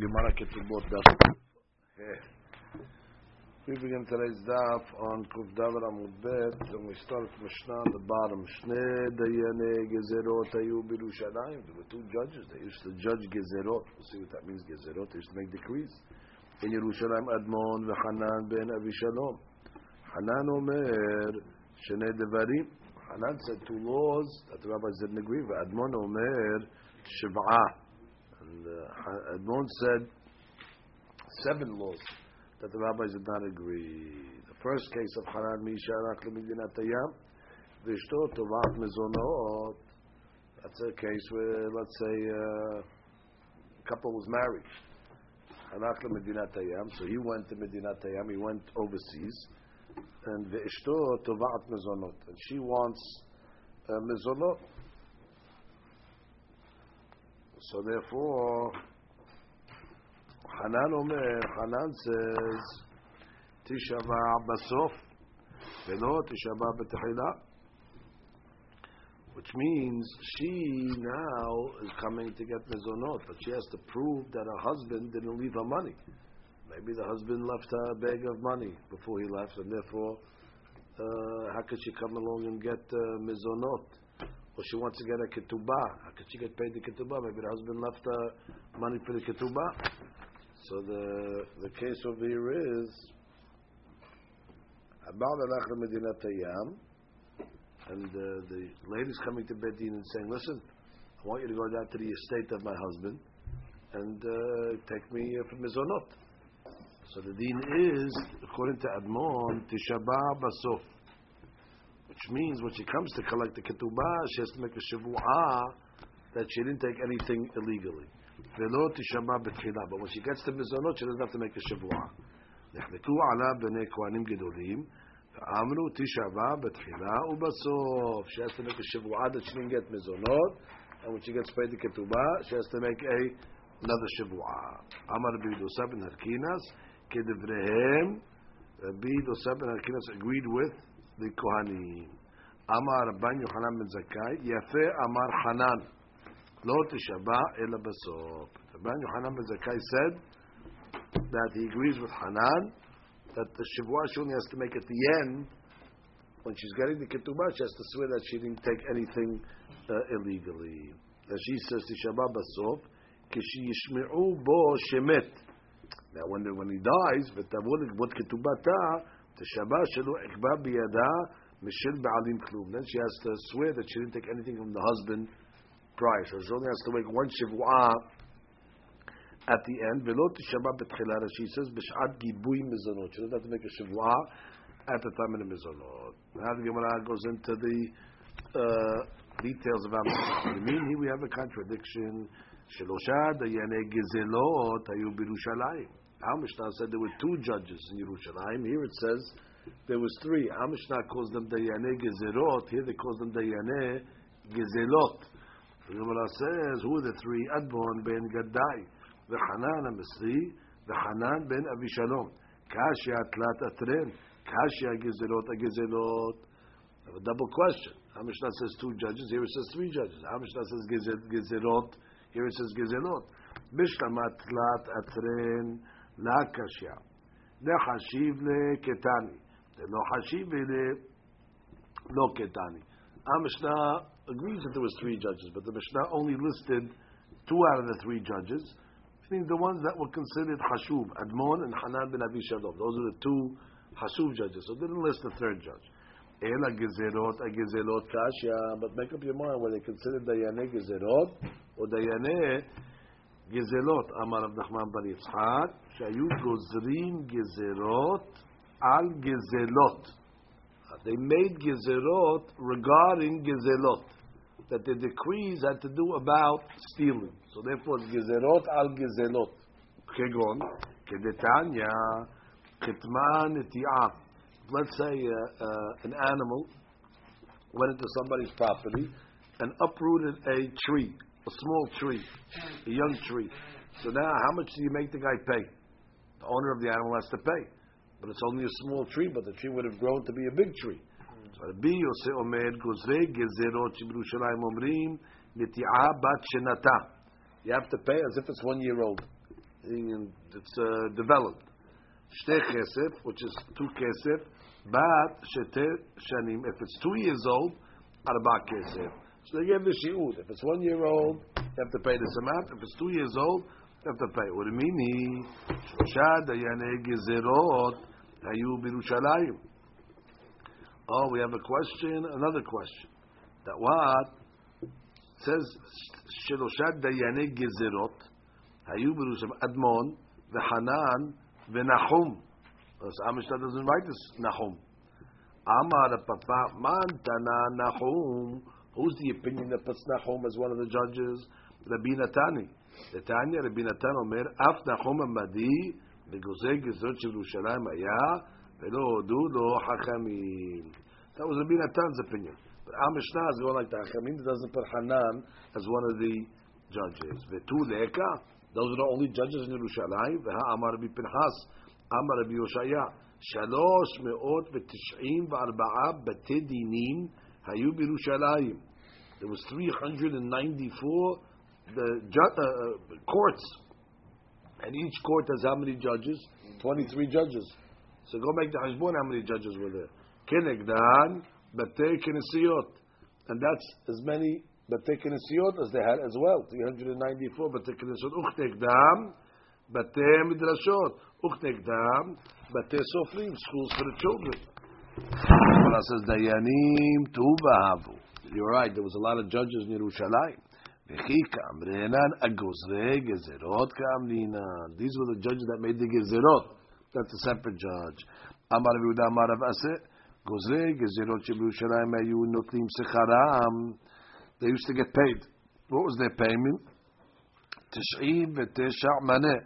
Gemara Ketubot Daf. We begin today's daf on Kuf Davar Amud Bet, and we start with Mishnah on the bottom. Shne Dayane Gezerot Ayu Birushalayim. There were two judges. They used to judge Gezerot. We'll see what that means, Gezerot. They used to make decrees. In Yerushalayim, Admon v'Hanan ben Avishalom. Hanan Omer Shne Devarim. Hanan said two laws that the rabbis didn't agree. Admon Omer Shiv'ah. And uh, Admon said seven laws that the rabbis did not agree. The first case of Hanan Misha Rak Lemidinat Tayam, Vishto Tovat Mezonot. That's a case where, let's say, uh, a couple was married. Hanak Lemidinat so he went to Medinat Tayam, he went overseas. And Vishto Tovat Mezonot. And she wants uh, Mezonot. So therefore, Hanan Omer, Hanan says, Tishava Basof, Velo Tishava Betechila. Which means she now is coming to get mezonot, but she has to prove that her husband didn't leave her money. Maybe the husband left her a bag of money before he left, and therefore, uh, how could she come along and get uh, mezonot? Or she wants to get a ketubah. How could she get paid the ketubah? Maybe the husband left money for the ketubah. So the the case over here is about the Medinat Tayyam, and uh, the lady's coming to Bedin and saying, "Listen, I want you to go down to the estate of my husband and uh, take me uh, for mizonot." So the deen is, according to Admon, Tishabah Basof which means when she comes to collect the ketubah, she has to make a shivu'ah that she didn't take anything illegally. Velo tishama betchila. But when she gets to mizonot, she doesn't have to make a shivu'ah. נחלקו עליו בני כהנים גדולים, ואמרו תשבע בתחילה ובסוף. She has to make a shivu'ah that she didn't get mizonot, and when she gets paid the ketubah, she has to make a another shivu'ah. אמר רבי דוסה בן הרקינס, כדבריהם, רבי דוסה בן הרקינס agreed with the Kohanim. Amar Rabban Yochanan ben Zakkai, Yafe Amar Hanan, Lo Tishaba Ela Basop. Rabban Yochanan ben Zakkai said that he agrees with Hanan that the Shavua she only has to make at the end when she's getting the ketubah, she has to swear that she didn't take anything uh, illegally. As she says, Basop, Kishi Yishme'u Bo Shemet. Now, when, when he dies, v'tavod bot ketubata, תשבע שלא אקבע בידה משל בעלים כלום. Then she has to swear that she didn't take anything from the husband prior. So she only has to make one שבועה at the end. ולא תשבע בתחילה, she says, בשעת גיבוי מזונות. She doesn't have to make a שבועה at the time of the מזונות. Now the Gemara goes into the uh, details about what I mean, here we have a contradiction. שלושה דייני גזלות היו בירושלים. Our Mishnah said there were two judges in Yerushalayim. Here it says there was three. Our Mishnah calls them Dayane Gezerot. Here they call them Dayane Gezelot. The Gemara says, who are the three? Admon ben Gaddai, the Hanan Misri, the Hanan ben Avishalom. Kashya Tlat Atren, Kashya Gezerot Gezelot. I have a double question. Our Mishnah says two judges. Here it says three judges. Our Mishnah says Gezerot. Here it says Gezelot. Bishtamat Tlat Atren. La Kashya. Nechashiv le Ketani. Lo Hashiv le Lo Ketani. Our Mishnah agrees that there was three judges, but the Mishnah only listed two out of the three judges, meaning the ones that were considered Hashub, Admon and Hanan bin Abi Those are the two Hashub judges, so they didn't list the third judge. Ela gezerot, a gezerot kashya, but make up your mind whether they considered Dayane gezerot or Dayane גזלות, אמר רב נחמן בר יצחק, שהיו גוזרים גזרות על גזלות. They made גזרות regarding גזלות. That the decrees had to do about stealing. So therefore, גזרות על גזלות. כגון, כדתניא, כתמה נטיעה. Let's say uh, uh, an animal went into somebody's property and uprooted a tree a small tree, a young tree. So now, how much do you make the guy pay? The owner of the animal has to pay, but it's only a small tree. But the tree would have grown to be a big tree. Rabbi Yosef Omer Gozre Gezerot Shibirushalayim Omrim Niti'a Bat Shenata. You have to pay as if it's one year old. it's uh, developed. Shte kesef, which is two kesef, bat shete shanim. If it's two years old, arba kesef. So they give the shi'ud. If it's one year old, you have to pay this amount. If it's two years old, you have to pay. What do you mean? Shloshad dayane gezerot hayu birushalayim. Oh, we have a question, another question. That what? says Sheloshad dayane gezerot hayu birushalayim. Admon, v'hanan, v'nachum. So Amishta doesn't write this Nahum. Amar Papa Mantana Nahum. Who's the opinion that puts Nahum as one of the judges? Rabbi Natani. The Tanya Rabbi Natan Omer, Af Nahum Amadi, בגוזי גזרות של ירושלים היה, ולא הודו לו חכמים. That was Rabbi Natan's opinion. But our Mishnah is going like the Hachamim, it doesn't put Hanan as one of the judges. Vetu leka, those are the only judges in Yerushalayim. Veha Amar Rabbi Pinchas, Amar Rabbi Yoshaya, שלוש מאות ותשעים וארבעה בתי דינים Hayu Birushalayim. There was 394 the uh, uh, courts, and each court has how many judges? 23 judges. So go make the hashbon how many judges were there. Kenegdan, Batei Kenesiyot. And that's as many Batei Kenesiyot as they had as well. 394 Batei Kenesiyot. Uchtegdam, Batei Midrashot. Uchtegdam, Batei Sofrim, schools for the children. Allah says, Dayanim. You're right, there was a lot of judges in Yerushalayim. These were the judges that made the gezerot. That's a separate judge. Amar Amar. Gozre gezerot ayu secharam. They used to get paid. What was their payment? Tish'im v'tesha' maneh.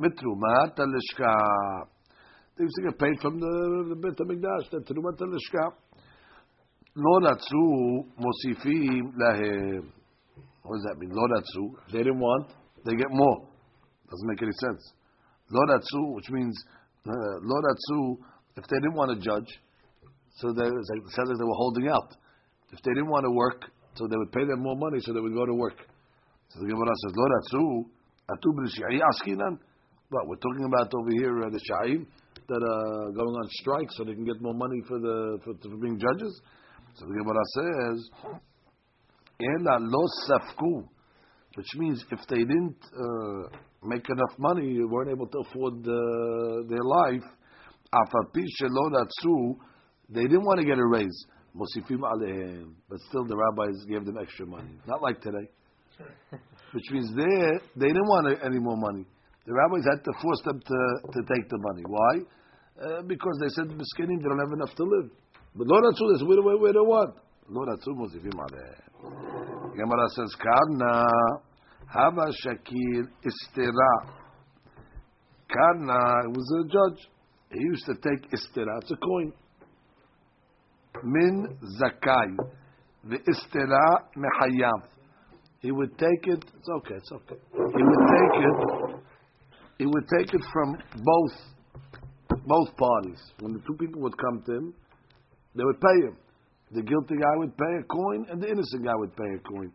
Mitrumat al-lishka. They used to get paid from the, the Beit HaMikdash, the Terumat HaLishka. Lo ratzu mosifim lahem. What does that mean? Lo ratzu. They didn't want, they get more. Doesn't make any sense. Lo ratzu, which means, uh, lo ratzu, if they didn't want to judge, so they, it's like, it sounds like they were holding out. If they didn't want to work, so they would pay them more money, so they would go to work. So the Gemara says, Lo ratzu, atu b'l askinan. But we're talking about over here uh, the Sha'im that are going on strike so they can get more money for the for, for being judges. So the Gemara says, Ela lo safku, which means if they didn't uh, make enough money, they weren't able to afford uh, their life. They didn't want to get a raise. Mosifim alehem, but still the rabbis gave them extra money. Not like today, which means they they didn't want any more money. The rabbis had to force them to, to take the money. Why? Uh, because they said miskinim they don't have enough to live. But lo ratzu, they said we don't, we don't want. Lo ratzu mosifim alehem. Gemara says, Karna, Hava Shakir Istira. Karna was a judge. He used to take Istira, it's a coin. Min Zakai. The Istira Mehayav. He would take it, it's okay, it's okay. He would take it, he would take it from both, both parties. When the two people would come to him, they would pay him. The guilty guy would pay a coin, and the innocent guy would pay a coin.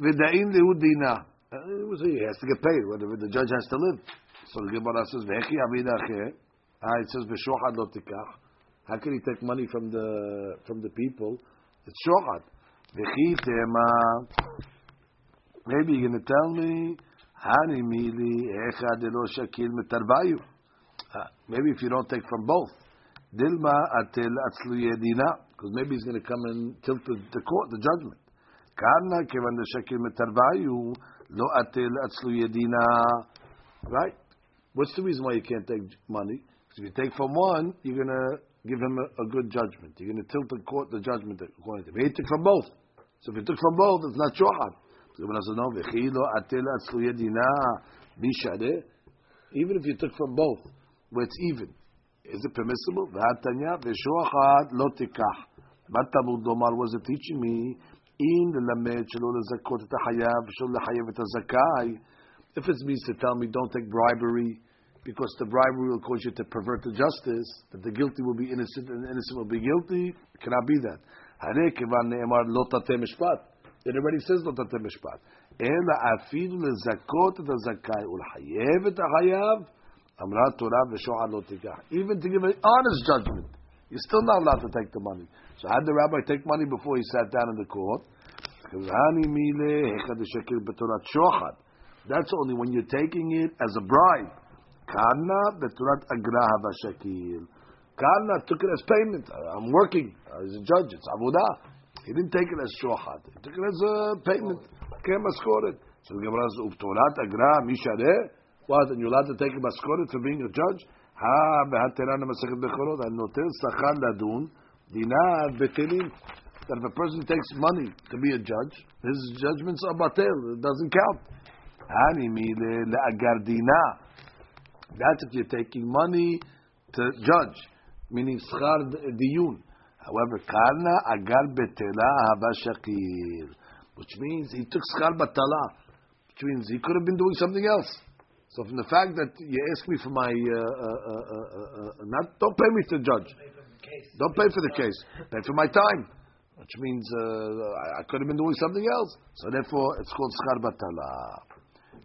V'da'in lehudina. Uh, he has to get paid, whatever the judge has to live. So the Gemara says, "Ve'echi avidache." Ah, it says, "V'shochad lo tikach." How can he take money from the from the people? It's shochad. V'chi tema. Maybe you're going to tell me, "Hani mili shakil metarvayu." Ah, maybe if you don't take from both, dilma atel atzlu yedina because maybe he's going to come and tilt the, the court, the judgment. Kevan shekil metarvayu lo yedina. Right? What's the reason why you can't take money? Because if you take from one, you're going to give him a, a, good judgment. You're going to tilt the court, the judgment according to him. He took from both. So if you took from both, it's not shohad. Even if you took from both, where it's even, is it permissible? V'hatanya lo tikach. Was it teaching me? The lechayev et zakai. If it means to tell me don't take bribery because the bribery will cause you to pervert the justice, that the guilty will be innocent and the innocent will be guilty, it cannot be that everybody says not at mishpat. And afilu lezakot the zakai ulhayev et hayav amrat Torah lo. Even to give an honest judgment, you're still not allowed to take the money. So had the rabbi take money before he sat down in the court? That's only when you're taking it as a bribe. Kana beturat agraha v'shakil. Kana took it as payment. I'm working as a judge. It's avodah. He didn't take it as shohad. He took it as a payment. Came maskoret. So the Gemara says, "Uptorat agra mishareh." What? And you're allowed to take a maskoret for being a judge? Ha behaterana masachet bechorot. And notel sachar ladun dinar betelim. That if a person takes money to be a judge, his judgments are batel. It doesn't count. Hani le agardina. That's if you're taking money to judge, meaning schar diyun. However, karna agar betela habashakir, which means he took schar batala, which means he could have been doing something else. So from the fact that you ask me for my, uh, uh, uh, not don't pay me to judge, don't pay for the case, pay for my time, which means I, I could have been doing something else. So therefore, it's called schar batala.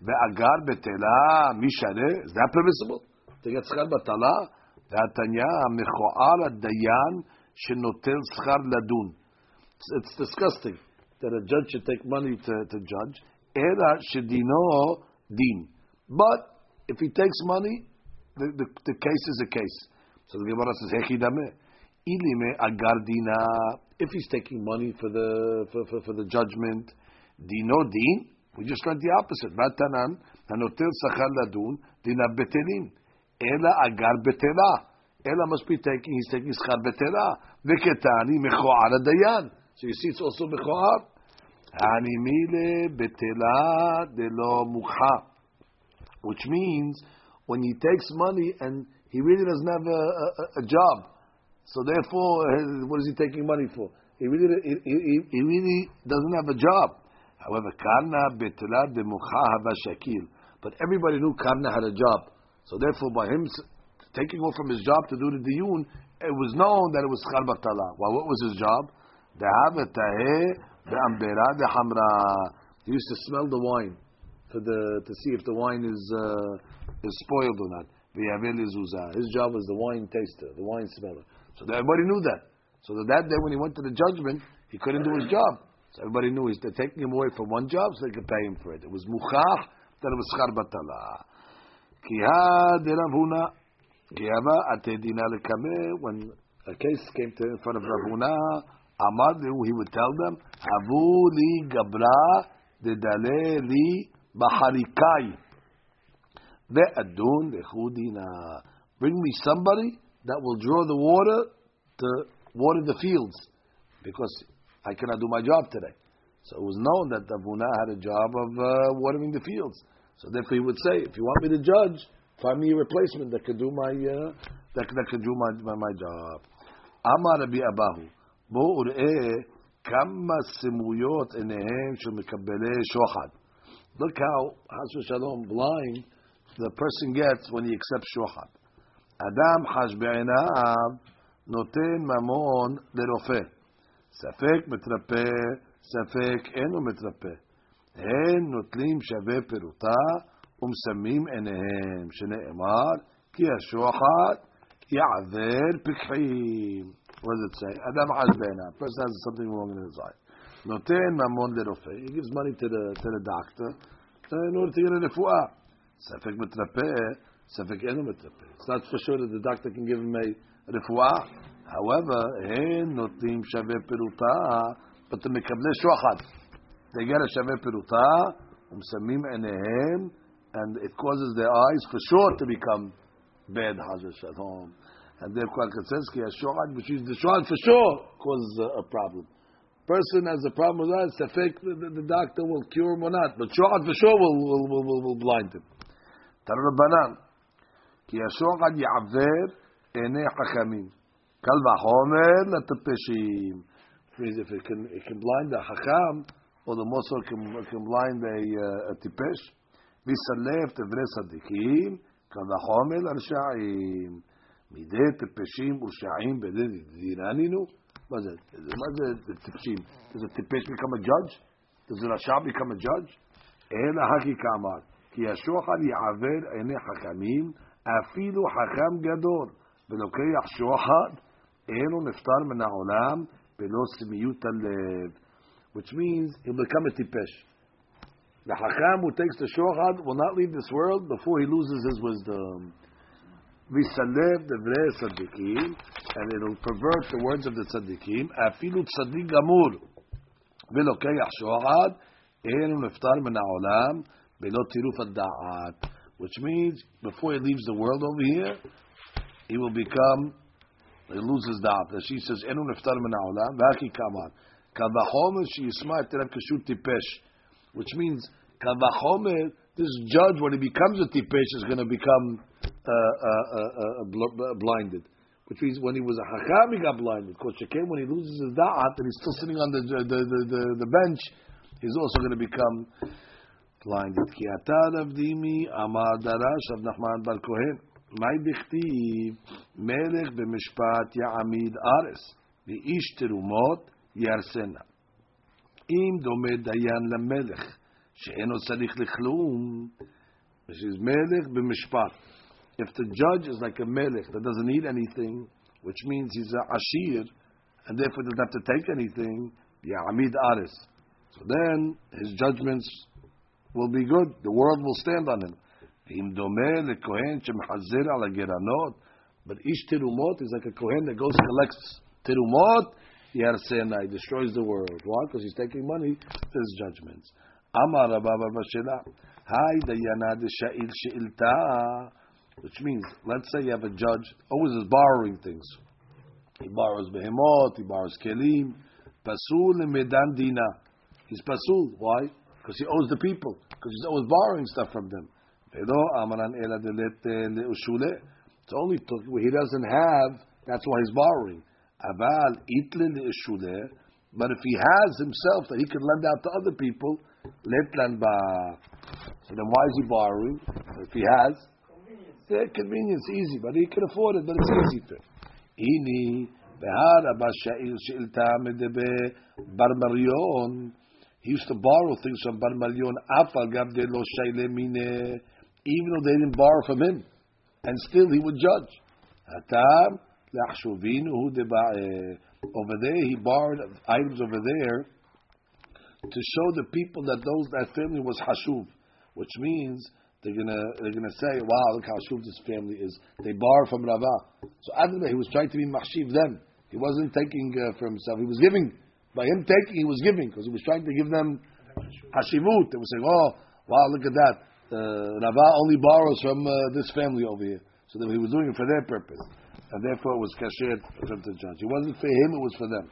Ve'agar betela mishare. Is that permissible? To get schar batala? Ve'atanya mechoar dayan shenotel schar ladun. It's disgusting that a judge should take money to, to judge. Era shedino din. But if he takes money, the, the, the case is a case. So the Gemara says, Hechidame. Ilime agardina. If he's taking money for the for, for, for the judgment, dino din. We just learned the opposite. Vatanan, hanotel sachar ladun, dina betelin. Ela agar betela. Ela must be taking, he's taking schar betela. Veketani mechoar dayan. So you see, it's also mechoar. Animile betela delo mukha. Which means, when he takes money and he really doesn't have a, a, a job, so therefore, uh, what is he taking money for? He really, he, he, he really doesn't have a job. However, Karna betela demucha hava shakil. But everybody knew Karna had a job. So therefore, by him taking off from his job to do the diyun, it was known that it was chal batala. Well, what was his job? He used to smell the wine for the to see if the wine is uh, is spoiled or not. His job was the wine taster, the wine smeller. So everybody knew that. So that day when he went to the judgment, he couldn't do his job. So everybody knew he's taking him away from one job so they could pay him for it. It was muchach, then it was schar batala. When a case came to in front of Rav Huna, Amadu, he would tell them, Havu li gabra de dale li baharikai. Ve'adun lechudina. Bring me somebody that will draw the water to water the fields. Because I cannot do my job today. So it was known that Avuna had a job of uh, watering the fields. So therefore he would say, if you want me to judge, find me a replacement that can do my uh, that, that can do my, my, my job. Amar Rabbi Abahu, בואו ראה כמה סמויות עיניהם של מקבלי שוחד. Look how, חס ושלום, blind the person gets when he accepts שוחד. אדם חש בעיניו נותן ממון לרופא. ספק מתרפא, ספק אינו מתרפא. הן נוטלים שווה פירוטה ומסמים עיניהם, שנאמר כי השוחד יעבר פקחים. What does it say? אדם חש בעיניו. person has something wrong in his eye. נותן ממון לרופא. He gives money to the, to the doctor in order to get a רפואה. ספק מתרפא, ספק אינו מתרפא. It's not for sure that the doctor can give him a רפואה. However, אין נותנים שווה פירוטה, but the מקבלי שוחד. They get a שווה פירוטה, ומסמים עיניהם, and it causes their eyes for sure to become bad, חס ושלום. And therefore, says, כי השוחד, which is the shוחד for sure, causes a, a problem. Person has a problem with that, safek, the, the, doctor will cure him or not, but shוחד for sure will, will, will, will, will blind him. תראה רבנן, כי השוחד יעבר עיני חכמים. Kal v'chomer letepeshim. Means if it can it can blind a hacham, or the mosor can can blind a uh, a tipesh. מסלף דברי צדיקים, כמה חומל רשעים. מידי טיפשים ורשעים בידי דיננינו? מה זה, מה זה טיפשים? זה טיפש מכמה ג'אג'? זה רשע מכמה ג'אג'? אלא הכי כאמר, כי השוחד יעוור עיני חכמים, אפילו חכם גדול, ולוקח שוחד, אין הוא נפטר מן העולם, ולא סמיות הלב. Which means he'll become a טיפש. The Hakam who takes the Shochad will not leave this world before he loses his wisdom. Visalev devre tzaddikim, and it'll pervert the words of the tzaddikim. Afilu tzaddik gamur velokeyach shohad ein niftar min haolam below tiruf daat, which means before he leaves the world over here, he will become he loses daat. She says, enu neftar min haolam v'aki kaman kavachomer et etenem kashut tipesh, which means קל וחומר, this judge, when he becomes a tipesh, is going to become uh, uh, uh, bl- blinded. Which means when he was a hacham, he got blinded. Because when he loses his da'at and he's still sitting on the, the, the, the, the bench, he's also going to become blinded. Ki ata Rav Dimi amar darash Rav Nachman bar Kohen. Mai dichtiv melech b'mishpat ya'amid ares v'ish terumot yarsena. אם דומה דיין למלך, שאינו צריך לכלום, which is melech b'mishpat. If the judge is like a melech that doesn't need anything, which means he's a ashir, and therefore doesn't have to take anything, ya'amid ares. So then his judgments will be good. The world will stand on him. But each tirumot is like a kohen that goes collects tirumot. Yarsena, he destroys the world. Why? Because he's taking money for his judgments. Amar Rabba. Hi, dayana de sha'il she'ilta. Which means, let's say you have a judge, always is borrowing things. He borrows behemot, he borrows kelim. Pasul medan dina. He's pasul. Why? Because he owes the people. Because he's always borrowing stuff from them. It's only he doesn't have. That's why he's borrowing. But if he has himself that he can lend out to other people, letlan ba. So then why is he borrowing? If he has, yeah, convenience, easy, but he can afford it, but it's easy him. Ini behar abba sha'il she'ilta medebe bar. He used to borrow things from Bar Malion, even though they didn't borrow from him, and still he would judge. Over there, he borrowed items over there to show the people that those that family was hashuv, which means they're gonna they're gonna say, "Wow, look how hashuv this family is." They borrow from Rava. So Adonai, he was trying to be machshiv them. He wasn't taking uh, for himself. He was giving by him taking, he was giving because he was trying to give them hashivut. They were saying, "Oh, wow, look at that! Uh, Rava only borrows from uh, this family over here." So that he was doing it for their purpose, and therefore it was kasher him to judge. It wasn't for him; it was for them.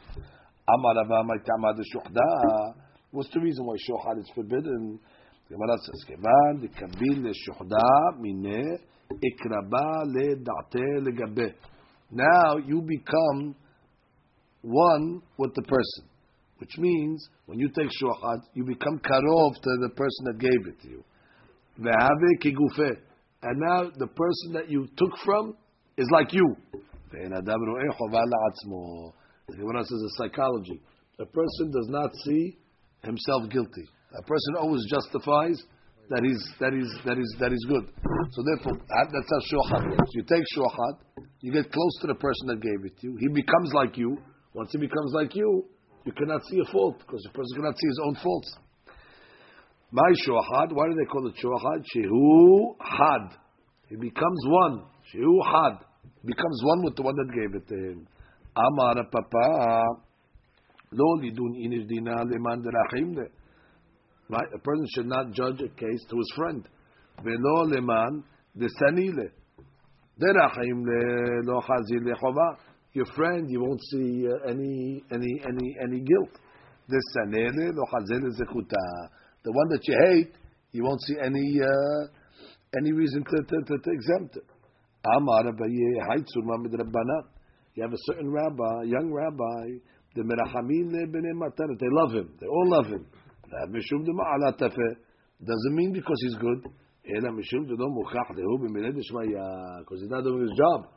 Amar Rava shuhda. What's the reason why shuhad is forbidden? Gemara says, "Kevan dekabil leshuhda mineh ikraba ledate legabe." Now you become one with the person, which means when you take shochad, you become karov to the person that gave it to you. And now the person that you took from is like you. The Gemara says a psychology. A person does not see himself guilty. A person always justifies that he's that he's that he's that he's good. So therefore, that's how shochad works. You take shochad, you get close to the person that gave it to you. He becomes like you. Once he becomes like you, you cannot see a fault because the person cannot see his own faults. My shohad, why do they call it shohad? Shehu had. He becomes one. Shehu had. Becomes one with the one that gave it to him. Amar papa. Lo lidun inish dina leman derachim Right? A person should not judge a case to his friend. Velo leman desanile. Derachim le lo chazir lechova your friend, you won't see uh, any any any any guilt. The one that you hate, you won't see any uh, any reason to, to, to, to exempt it. You have a certain rabbi, young rabbi, the merachamin They love him. They all love him. Doesn't mean because he's good. Because he's not doing his job.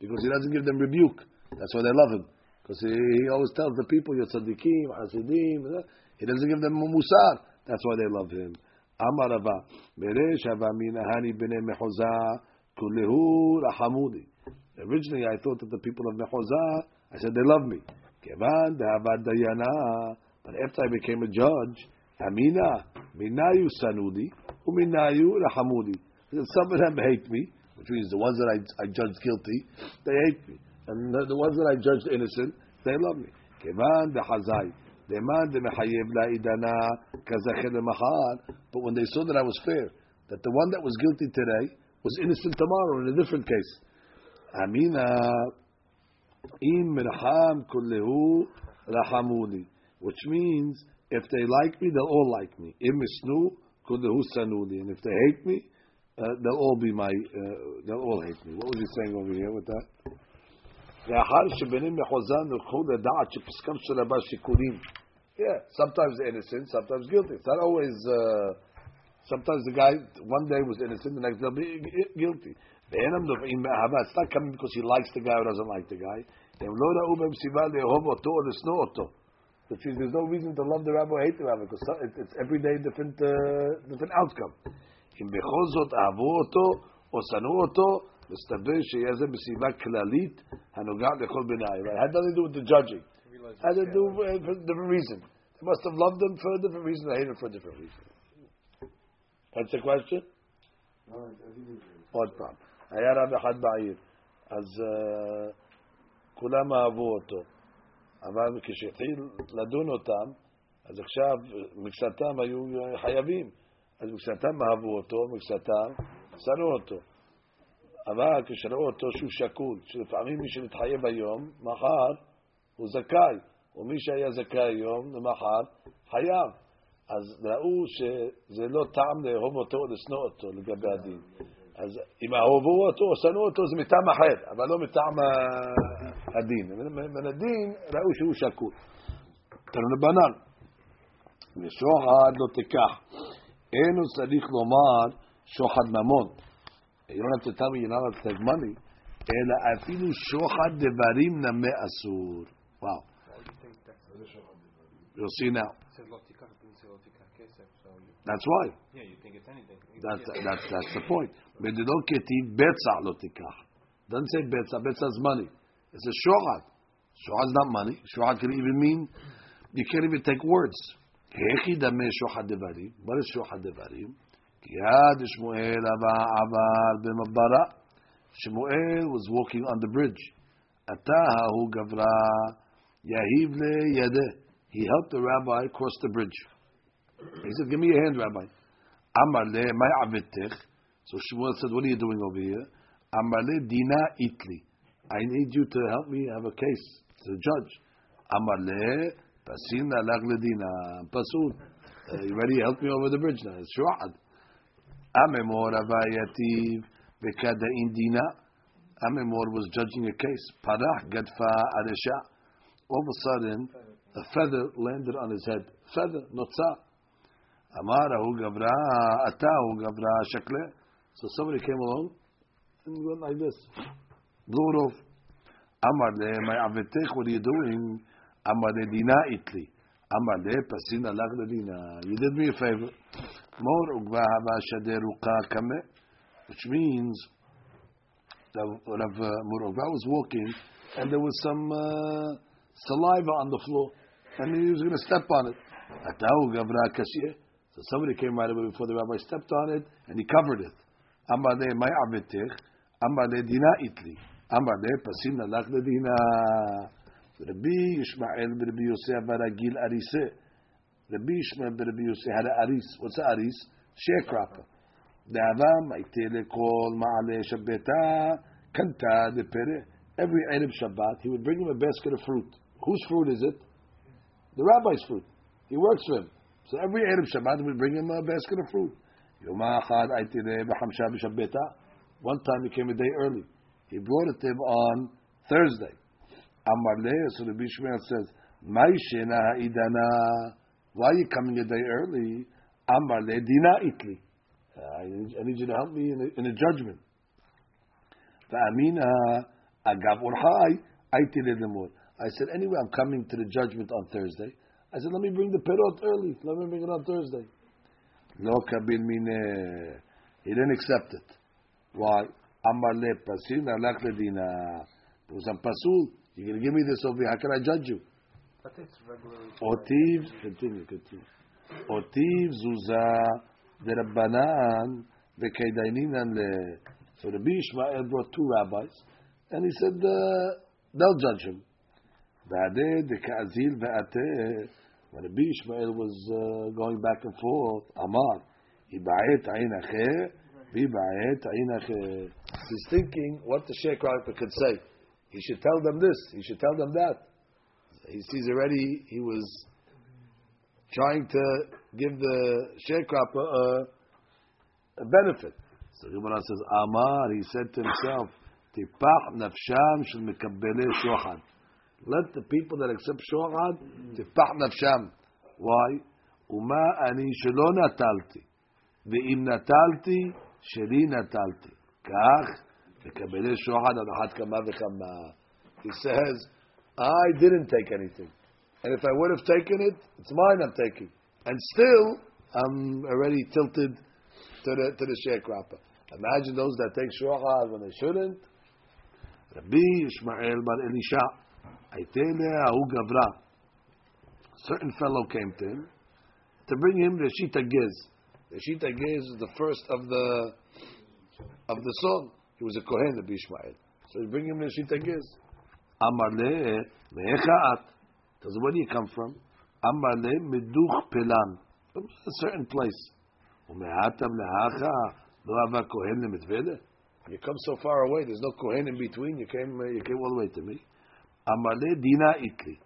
Because he doesn't give them rebuke. That's why they love him. Because he, he, always tells the people, you're tzaddikim, hasidim. He doesn't give them musar. That's why they love him. Meresh Havamina Hani Bnei Mechoza Kulehu Rahamudi. Originally, I thought that the people of Mechoza, I said they love me. Kevan Dehavad Dayana. But after I became a judge, Amina, Minayu Sanudi, Uminayu Rahamudi. Some of them hate me, which means the ones that I, I judged guilty, they hate me. And the, the ones that I judged innocent, they love me. Kevan Dehazai. Deman Demechayev La Idana Kazachel Mahar. But when they saw that I was fair, that the one that was guilty today was innocent tomorrow in a different case. Amina Im Mirham Kullehu Rahamuni which means if they like me, they'll all like me. Imisnu kudehu sanuli, and if they hate me, uh, they'll all be my, uh, they'll all hate me. What was he saying over here with that? Yeah, sometimes innocent, sometimes guilty. It's not always. Uh, sometimes the guy one day was innocent, the next day will be guilty. It's not coming because he likes the guy or doesn't like the guy. Which means there's no reason to love the rabbi or hate the rabbi because it's every day different uh, different outcome. אם בכל זאת אהבו אותו או שנאו אותו, מסתבר שיהיה זה מסיבה כללית הנוגעת לכל בני It had nothing to do with the judging. It had to do with for a different reason. They must have loved them for a different reason, they hated them for a different reason. That's the question? עוד פעם. היה רב אחד בעיר, אז כולם אהבו אותו. אבל כשהתחיל לדון אותם, אז עכשיו מקצתם היו חייבים. אז מקצתם אהבו אותו, מקצתם שנאו אותו. אבל כשראו אותו שהוא שקול, שלפעמים מי שמתחייב היום, מחר הוא זכאי, ומי שהיה זכאי היום, למחר חייב. אז ראו שזה לא טעם לאהוב אותו או לשנוא אותו לגבי הדין. אז אם אהבו אותו או שנאו אותו זה מטעם אחר, אבל לא מטעם הדין. מן הדין ראו שהוא שקול. תנו לבנן, ושוחד לא תיקח. אינו צריך לומר שוחד ממון. Allowed to take money, אלא אפילו שוחד דברים נמה אסור. וואו. You'll That's why. Yeah, you think it's anything. That's, yeah. that's, that's the point. Doesn't say betza. Betza is money. It's a shorat. Shorat is not money. Shorat can even mean you can't even take words. What is shorat devarim? Kiyad Shmuel avar b'mabara. Shmuel was walking on the bridge. Atahu gavra yahivne yede. He helped the rabbi cross the bridge. He said, "Give me your hand, Rabbi." Amar le may So Shmuel said, "What are you doing over here?" Amar le dina itli. I need you to help me have a case to the judge. Amar le pasina lagledina pasul. Uh, you ready? Help me over the bridge now. It's shu'ad. Amemor avayativ bekada indina. Amemor was judging a case. Parah gadfa adesha. All of a sudden, a feather landed on his head. Feather, notza. Amarahu gavra, atahu gavra shakle. So somebody came along and went like this. Blew it off. Amar le, my avetech, what are you doing? Amar le, dina itli. Amar le, pasina lag dina. You did me a favor. Mor ugva hava shaderuka kame. Which means, Rav Mor was walking and there was some uh, saliva on the floor and he was going to step on it. Atahu gavra. So somebody came right away before the rabbi stepped on it and he covered it. Amar le may avetech, amar le dina itli, amar le pasim nalach le dina. Rabbi Yishmael Rabbi Yosef Baragil Arise. Rabbi Yishmael Rabbi Yosef had a aris. What's a aris? Sharecropper. דאבה מייתה לכל מעלה שביתה קנתה דפרא. Every Erev Shabbat, he would bring him a basket of fruit. Whose fruit is it? The rabbi's fruit. He works for him. So every Erev Shabbat we bring him a basket of fruit. One time he came a day early. He brought it to him on Thursday. Amar so the Bishmael says, Why are you coming a day early? Amar dina itli. Uh, I need you to help me in a, in a judgment. I said, anyway, I'm coming to the judgment on Thursday. I said, let me bring the perot early. Let me bring it on Thursday. No kabin mine. He didn't accept it. Why? Amar le pasin alak ledina. It was a pasul. You're going to give me this over here. How can I judge you? But it's regularly. Otiv, continue, continue. Otiv zuza derabbanan v'keidaininan le. So Rabbi Ishmael brought two rabbis, and he said uh, they'll judge him. V'adeh dekazil ve'ateh. When Rabbi Ishmael was uh, going back and forth, Amar, iba'et ayin acher, v'iba'et. He's thinking what the sharecropper could say. He should tell them this. He should tell them that. He sees already he was trying to give the sharecropper a, a benefit. So Gemara says, Amar, he said to himself, Tipach nafsham shel mekabbele shochad. Let the people that accept shochad, tipach nafsham. Why? Uma ani shelo natalti. ואם נטלתי, שלי נטלתי. כך, מקבלי שוחד על אחת כמה וכמה. He says, I didn't take anything. And if I would have taken it, it's mine I'm taking. And still, I'm already tilted to the, to the sharecropper. Imagine those that take shochad when they shouldn't. Rabbi Ishmael bar Elisha, Aitele Ahu Gavra. Certain fellow came to him to bring him Reshita Gez. Reshita Gez is the first of the of the son. He was a Kohen, Rabbi Ishmael. So he bring him Reshita Gez. Amar le me'echaat. Because where do you come from? Amar le pelan. From a certain place. Ume'atam le'acha Kohen le'mitvele. You come so far away. There's no Kohen in between. You came. Uh, you came all the way to me. Dina itli.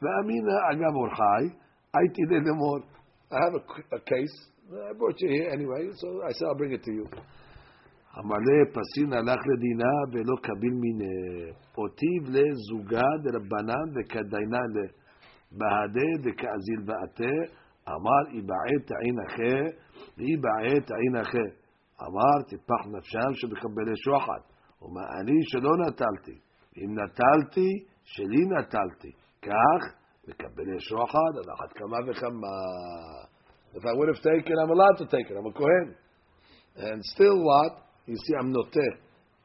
Ve'amina agam orchai. Aiti le lemor. I have a, case. I brought you here anyway, so I said I'll bring it to you. המלא פסין הלך לדינה ולא קביל מיני. אותיב לזוגה דרבנן וכדיינה ל... בהדה דכאזיל ועתה, אמר איבעט עין אחר, ואיבעט עין אחר. אמר טיפח נפשם שבקבלי שוחד, ומה אני שלא נטלתי. אם נטלתי, שלי נטלתי. כך, מקבלי שוחד, על אחת כמה וכמה. If I would have taken, I'm allowed to take it. I'm a Kohen. And still what? You see, I'm noteh.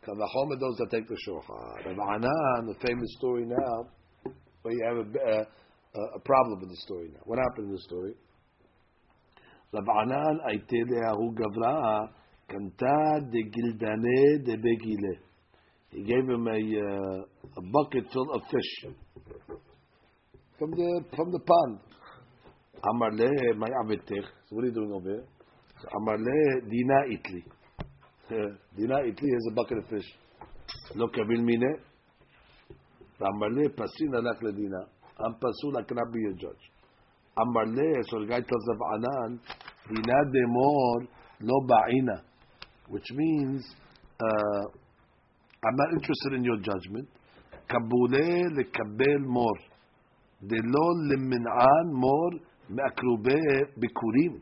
Kavachom those that take the shofar. Rav Anan, the famous story now, where you have a, a, a problem in the story now. What happened in the story? Rav Anan aitele ahu gavra kanta de gildane de begile. he gave him a, uh, a bucket full of fish from the from the pond. Amar le my avetech. So what are you doing over here? Amar le dina itli. Uh, dina itli has a bucket of fish. Lo kavil mine. Amar le pasin alak le dina. Am pasul I cannot be a judge. Amar le so the guy tells of Anan dina demor lo ba'ina, which means. Uh, I'm not interested in your judgment. Kabule lekabel mor. Delo lemin'an mor me'akrube bikurim.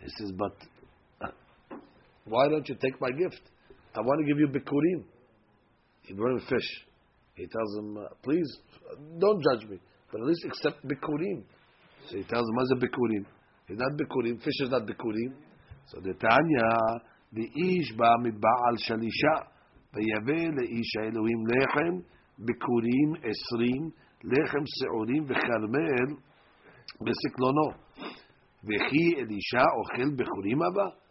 He says, but uh, why don't you take my gift? I want to give you bikurim. He brought him fish. He tells him, uh, please, don't judge me, but at least accept bikurim. So he tells him, what's a bikurim? He's not bikurim. Fish is not bikurim. So the Tanya, the ish ba mi ba'al shalisha. ויבא לאיש האלוהים לחם, ביקורים עשרים, לחם שעורים וכרמל בסקלונו. וכי אלישע אוכל ביקורים הבא?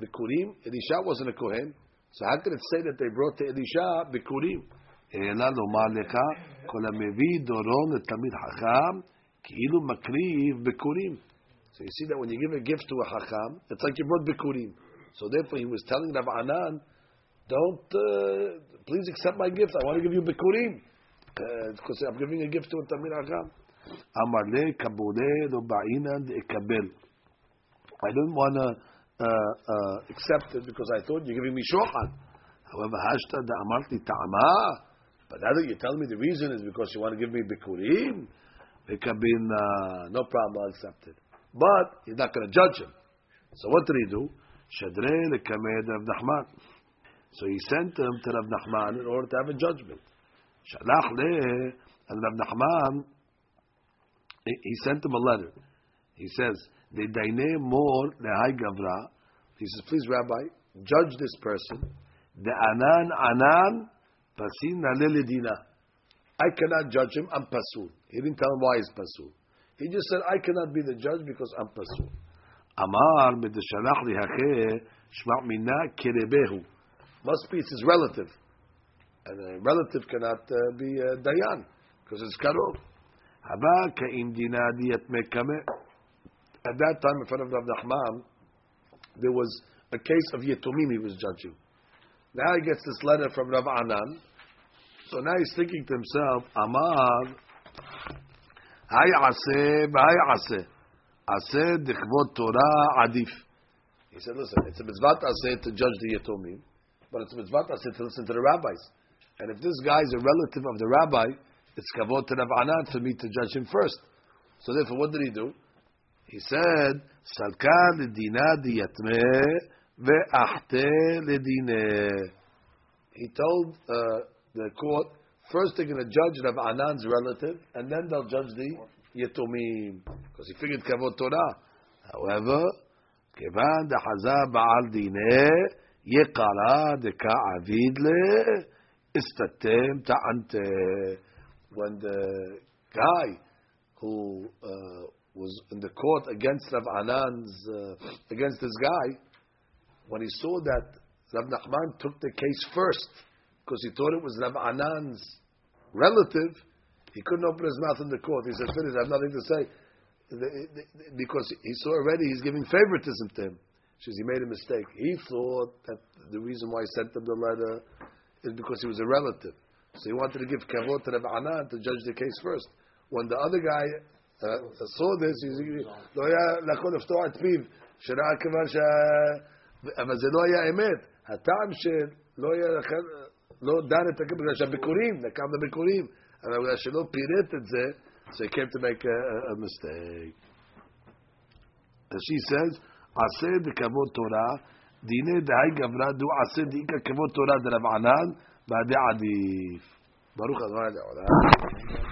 Bikurim, Elisha wasn't a Kohen. So how can it say that they brought to Elisha Bikurim? אלא לומר לך, כל המביא דורו לתלמיד חכם, כאילו מקריב ביקורים. So you see that when you give a gift to a Chacham, it's like you brought Bikurim. So therefore he was telling Rav Anan, Don't, uh, please accept my gift. I want to give you Bikurim. Uh, because uh, I'm giving a gift to a Tamir Agam. Amale kabole lo ba'inan ekabel. I didn't want to uh, uh, accept it because I thought you're giving me shochan. However, hashta da amarti ta'ama. But now that you tell me the reason is because you want to give me bikurim, ekabin, no problem, I'll accept it. But he's not going to judge him. So what did he do? Shadre lekamed of Nachman. So he sent him to Rav Nachman in order to have a judgment. Shalach le and Rav Nachman he, sent him a letter. He says, "The daine mor lehai gavra." He says, "Please, Rabbi, judge this person. The anan anan pasin dina. I cannot judge him. I'm pasul. He didn't tell him why he's pasul. He just said, I cannot be the judge because I'm pasul. Amar b'deshalach lihache shma mina kerebehu. Must be it's his relative. And a relative cannot uh, be a dayan because it's karov. At that time, in front of Rav Nachman, there was a case of Yetumim he was judging. Now he gets this letter from Rav Anan. So now he's thinking to himself, Amar, hay aseh, hay aseh. Aseh Torah adif. He said, listen, it's a mitzvah to judge the Yetumim, but it's mitzvah to listen to the rabbis. And if this guy is a relative of the rabbi, it's kavod to Rav Anan for me to judge him first. So therefore, what did he do? He said, "Salkan ledina diyatme ve'achte ledine." He told uh, the court, first they're going to judge Rav Anan's relative, and then they'll judge the yetumim, because he figured kavod Torah. However, kevan dehazah ba'al dineh when the guy who uh, was in the court against Rav Anan's, uh, against this guy, when he saw that Rav Nachman took the case first, because he thought it was Rav Anan's relative, he couldn't open his mouth in the court. He said, finish, I have nothing to say. Because he saw already he's giving favoritism to him. She says, he made a mistake. He thought that the reason why he sent him the letter is because he was a relative. So he wanted to give kavod to Rav Anan to judge the case first. When the other guy saw this, לא היה לכל לפתוח את פיו, שראה כיוון ש... אבל זה לא היה אמת. הטעם שלא היה לכם, לא דן את הכבוד, בגלל שהביקורים, נקם בביקורים, אבל בגלל שלא פירט את זה, so he came to make a, a, a mistake. And she says, עשה דכבוד תורה, דיני דהי גברה דו עשה דאיקה כבוד תורה דרב ענן, בעדי עדיף. ברוך אדוני לעולם.